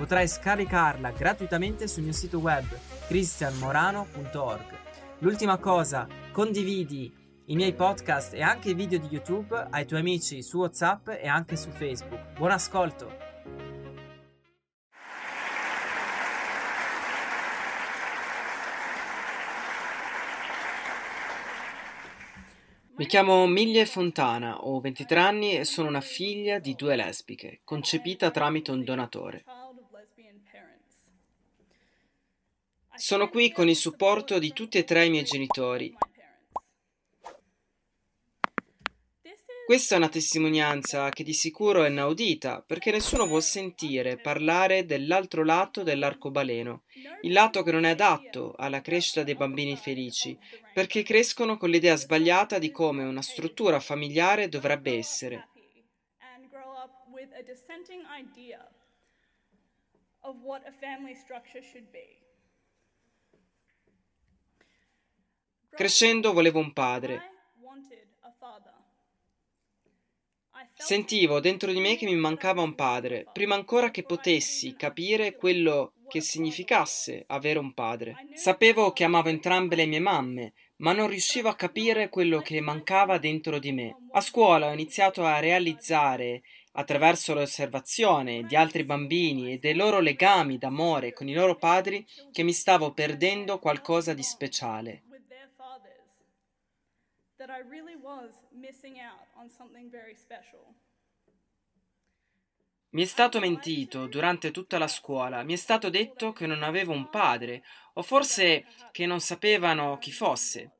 Potrai scaricarla gratuitamente sul mio sito web cristianmorano.org. L'ultima cosa, condividi i miei podcast e anche i video di YouTube ai tuoi amici su WhatsApp e anche su Facebook. Buon ascolto! Mi chiamo Miglie Fontana, ho 23 anni e sono una figlia di due lesbiche, concepita tramite un donatore. Sono qui con il supporto di tutti e tre i miei genitori. Questa è una testimonianza che di sicuro è inaudita, perché nessuno vuol sentire parlare dell'altro lato dell'arcobaleno, il lato che non è adatto alla crescita dei bambini felici, perché crescono con l'idea sbagliata di come una struttura familiare dovrebbe essere. Of what a family structure should be. Crescendo volevo un padre. Sentivo dentro di me che mi mancava un padre, prima ancora che potessi capire quello che significasse avere un padre. Sapevo che amavo entrambe le mie mamme, ma non riuscivo a capire quello che mancava dentro di me. A scuola ho iniziato a realizzare, attraverso l'osservazione di altri bambini e dei loro legami d'amore con i loro padri, che mi stavo perdendo qualcosa di speciale that I really was missing out on something very special. Mi è stato mentito durante tutta la scuola, mi è stato detto che non avevo un padre, o forse che non sapevano chi fosse.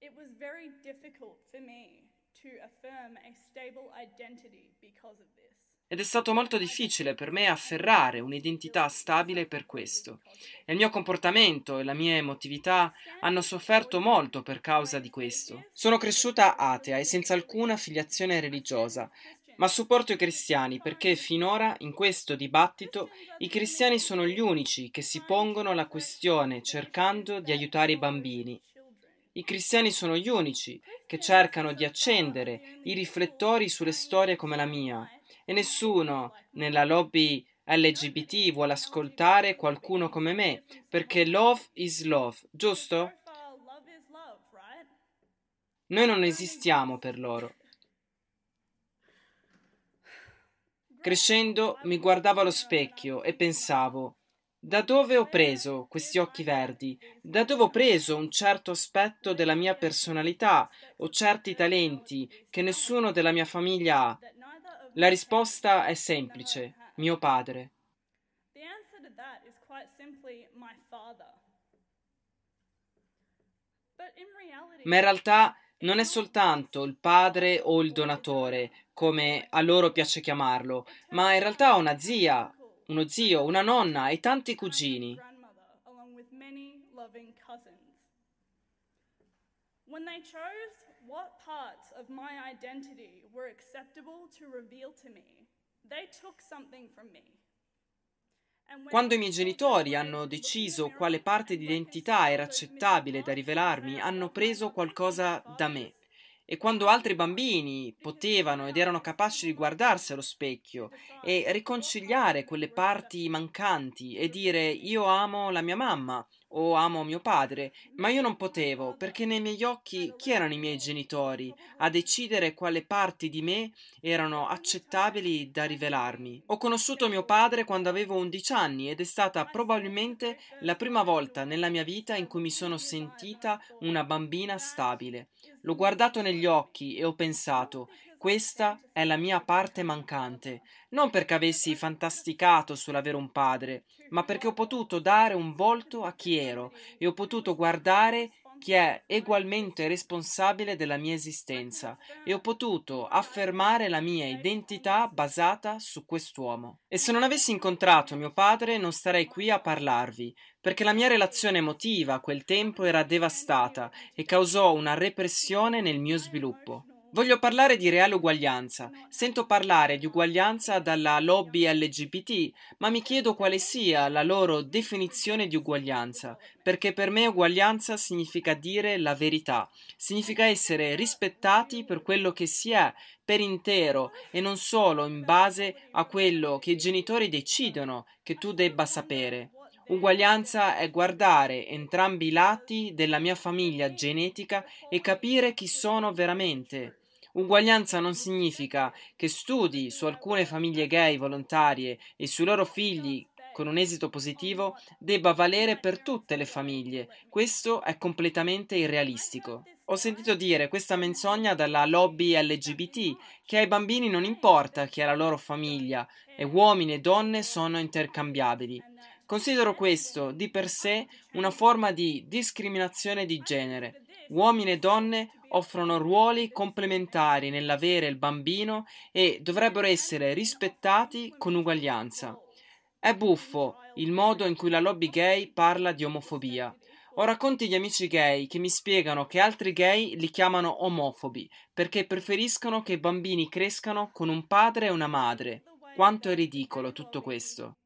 It was very difficult for me to affirm a stable identity because of this. Ed è stato molto difficile per me afferrare un'identità stabile per questo. E il mio comportamento e la mia emotività hanno sofferto molto per causa di questo. Sono cresciuta atea e senza alcuna filiazione religiosa, ma supporto i cristiani perché finora in questo dibattito i cristiani sono gli unici che si pongono la questione cercando di aiutare i bambini. I cristiani sono gli unici che cercano di accendere i riflettori sulle storie come la mia e nessuno nella lobby LGBT vuole ascoltare qualcuno come me, perché love is love, giusto? Noi non esistiamo per loro. Crescendo mi guardavo allo specchio e pensavo, da dove ho preso questi occhi verdi? Da dove ho preso un certo aspetto della mia personalità o certi talenti che nessuno della mia famiglia ha? La risposta è semplice, mio padre. Ma in realtà non è soltanto il padre o il donatore, come a loro piace chiamarlo, ma in realtà una zia, uno zio, una nonna e tanti cugini. When they chose what parts of my identity were acceptable to reveal to me, they took something from me. Quando i miei genitori hanno deciso quale parte di identità era accettabile da rivelarmi, hanno preso qualcosa da me. E quando altri bambini potevano ed erano capaci di guardarsi allo specchio e riconciliare quelle parti mancanti e dire io amo la mia mamma o amo mio padre, ma io non potevo, perché nei miei occhi chi erano i miei genitori a decidere quale parti di me erano accettabili da rivelarmi. Ho conosciuto mio padre quando avevo 11 anni ed è stata probabilmente la prima volta nella mia vita in cui mi sono sentita una bambina stabile. L'ho guardato negli occhi e ho pensato questa è la mia parte mancante, non perché avessi fantasticato sull'avere un padre, ma perché ho potuto dare un volto a chi ero e ho potuto guardare chi è egualmente responsabile della mia esistenza e ho potuto affermare la mia identità basata su quest'uomo. E se non avessi incontrato mio padre non starei qui a parlarvi, perché la mia relazione emotiva a quel tempo era devastata e causò una repressione nel mio sviluppo. Voglio parlare di reale uguaglianza. Sento parlare di uguaglianza dalla lobby LGBT, ma mi chiedo quale sia la loro definizione di uguaglianza, perché per me uguaglianza significa dire la verità, significa essere rispettati per quello che si è, per intero, e non solo in base a quello che i genitori decidono che tu debba sapere. Uguaglianza è guardare entrambi i lati della mia famiglia genetica e capire chi sono veramente. Uguaglianza non significa che studi su alcune famiglie gay volontarie e sui loro figli con un esito positivo debba valere per tutte le famiglie. Questo è completamente irrealistico. Ho sentito dire questa menzogna dalla lobby LGBT che ai bambini non importa chi è la loro famiglia e uomini e donne sono intercambiabili. Considero questo di per sé una forma di discriminazione di genere. Uomini e donne offrono ruoli complementari nell'avere il bambino e dovrebbero essere rispettati con uguaglianza. È buffo il modo in cui la lobby gay parla di omofobia. Ho racconti di amici gay che mi spiegano che altri gay li chiamano omofobi perché preferiscono che i bambini crescano con un padre e una madre. Quanto è ridicolo tutto questo.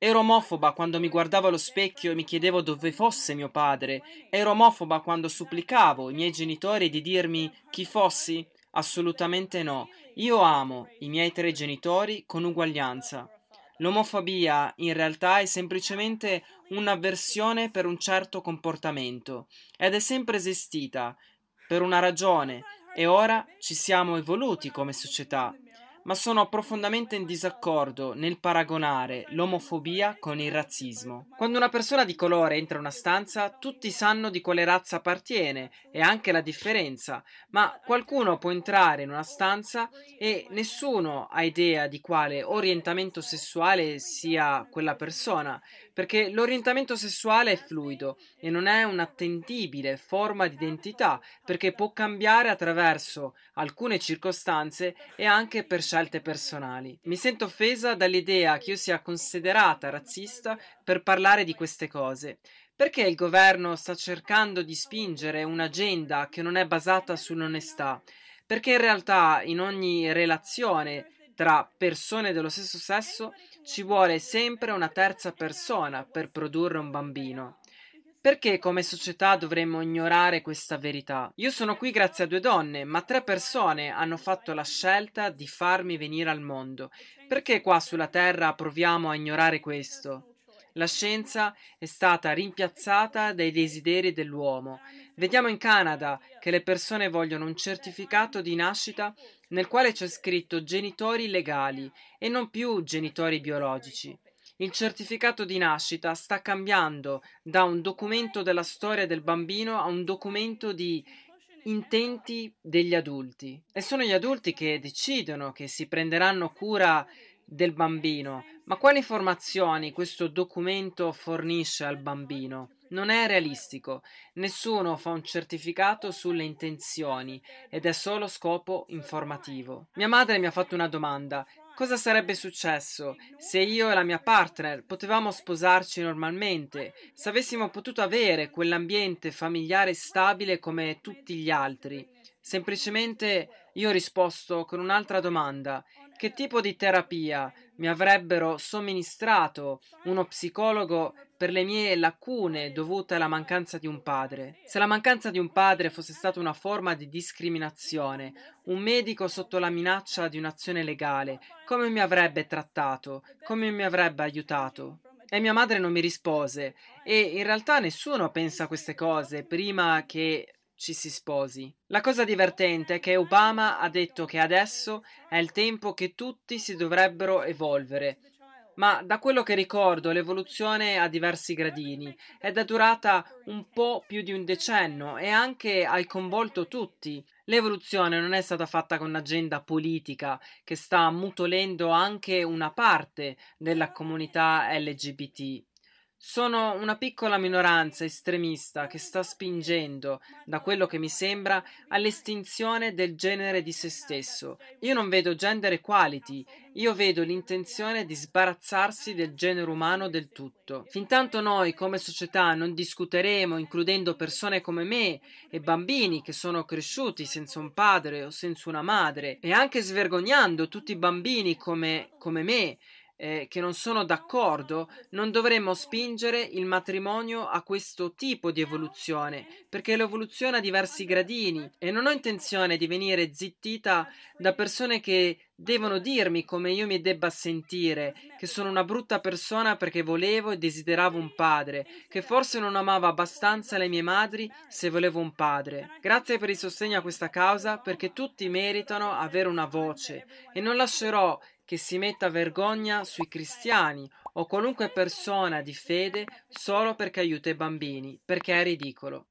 Ero omofoba quando mi guardavo allo specchio e mi chiedevo dove fosse mio padre. Ero omofoba quando supplicavo i miei genitori di dirmi chi fossi. Assolutamente no. Io amo i miei tre genitori con uguaglianza. L'omofobia in realtà è semplicemente un'avversione per un certo comportamento ed è sempre esistita per una ragione e ora ci siamo evoluti come società ma sono profondamente in disaccordo nel paragonare l'omofobia con il razzismo. Quando una persona di colore entra in una stanza, tutti sanno di quale razza appartiene e anche la differenza, ma qualcuno può entrare in una stanza e nessuno ha idea di quale orientamento sessuale sia quella persona, perché l'orientamento sessuale è fluido e non è un'attendibile forma di identità, perché può cambiare attraverso alcune circostanze e anche per scelte personali. Mi sento offesa dall'idea che io sia considerata razzista per parlare di queste cose. Perché il governo sta cercando di spingere un'agenda che non è basata sull'onestà? Perché in realtà in ogni relazione tra persone dello stesso sesso ci vuole sempre una terza persona per produrre un bambino. Perché come società dovremmo ignorare questa verità? Io sono qui grazie a due donne, ma tre persone hanno fatto la scelta di farmi venire al mondo. Perché qua sulla Terra proviamo a ignorare questo? La scienza è stata rimpiazzata dai desideri dell'uomo. Vediamo in Canada che le persone vogliono un certificato di nascita nel quale c'è scritto genitori legali e non più genitori biologici. Il certificato di nascita sta cambiando da un documento della storia del bambino a un documento di intenti degli adulti. E sono gli adulti che decidono che si prenderanno cura del bambino. Ma quali informazioni questo documento fornisce al bambino? Non è realistico, nessuno fa un certificato sulle intenzioni ed è solo scopo informativo. Mia madre mi ha fatto una domanda. Cosa sarebbe successo se io e la mia partner potevamo sposarci normalmente, se avessimo potuto avere quell'ambiente familiare stabile come tutti gli altri? Semplicemente io ho risposto con un'altra domanda. Che tipo di terapia mi avrebbero somministrato uno psicologo per le mie lacune dovute alla mancanza di un padre? Se la mancanza di un padre fosse stata una forma di discriminazione, un medico sotto la minaccia di un'azione legale, come mi avrebbe trattato? Come mi avrebbe aiutato? E mia madre non mi rispose e in realtà nessuno pensa queste cose prima che ci si sposi. La cosa divertente è che Obama ha detto che adesso è il tempo che tutti si dovrebbero evolvere. Ma da quello che ricordo l'evoluzione ha diversi gradini ed è durata un po' più di un decennio e anche ha coinvolto tutti. L'evoluzione non è stata fatta con un'agenda politica che sta mutolendo anche una parte della comunità LGBT. Sono una piccola minoranza estremista che sta spingendo, da quello che mi sembra, all'estinzione del genere di se stesso. Io non vedo gender equality, io vedo l'intenzione di sbarazzarsi del genere umano del tutto. Fintanto noi come società non discuteremo includendo persone come me e bambini che sono cresciuti senza un padre o senza una madre e anche svergognando tutti i bambini come, come me eh, che non sono d'accordo, non dovremmo spingere il matrimonio a questo tipo di evoluzione, perché l'evoluzione ha diversi gradini e non ho intenzione di venire zittita da persone che devono dirmi come io mi debba sentire, che sono una brutta persona perché volevo e desideravo un padre, che forse non amava abbastanza le mie madri se volevo un padre. Grazie per il sostegno a questa causa perché tutti meritano avere una voce e non lascerò che si metta vergogna sui cristiani o qualunque persona di fede solo perché aiuta i bambini, perché è ridicolo.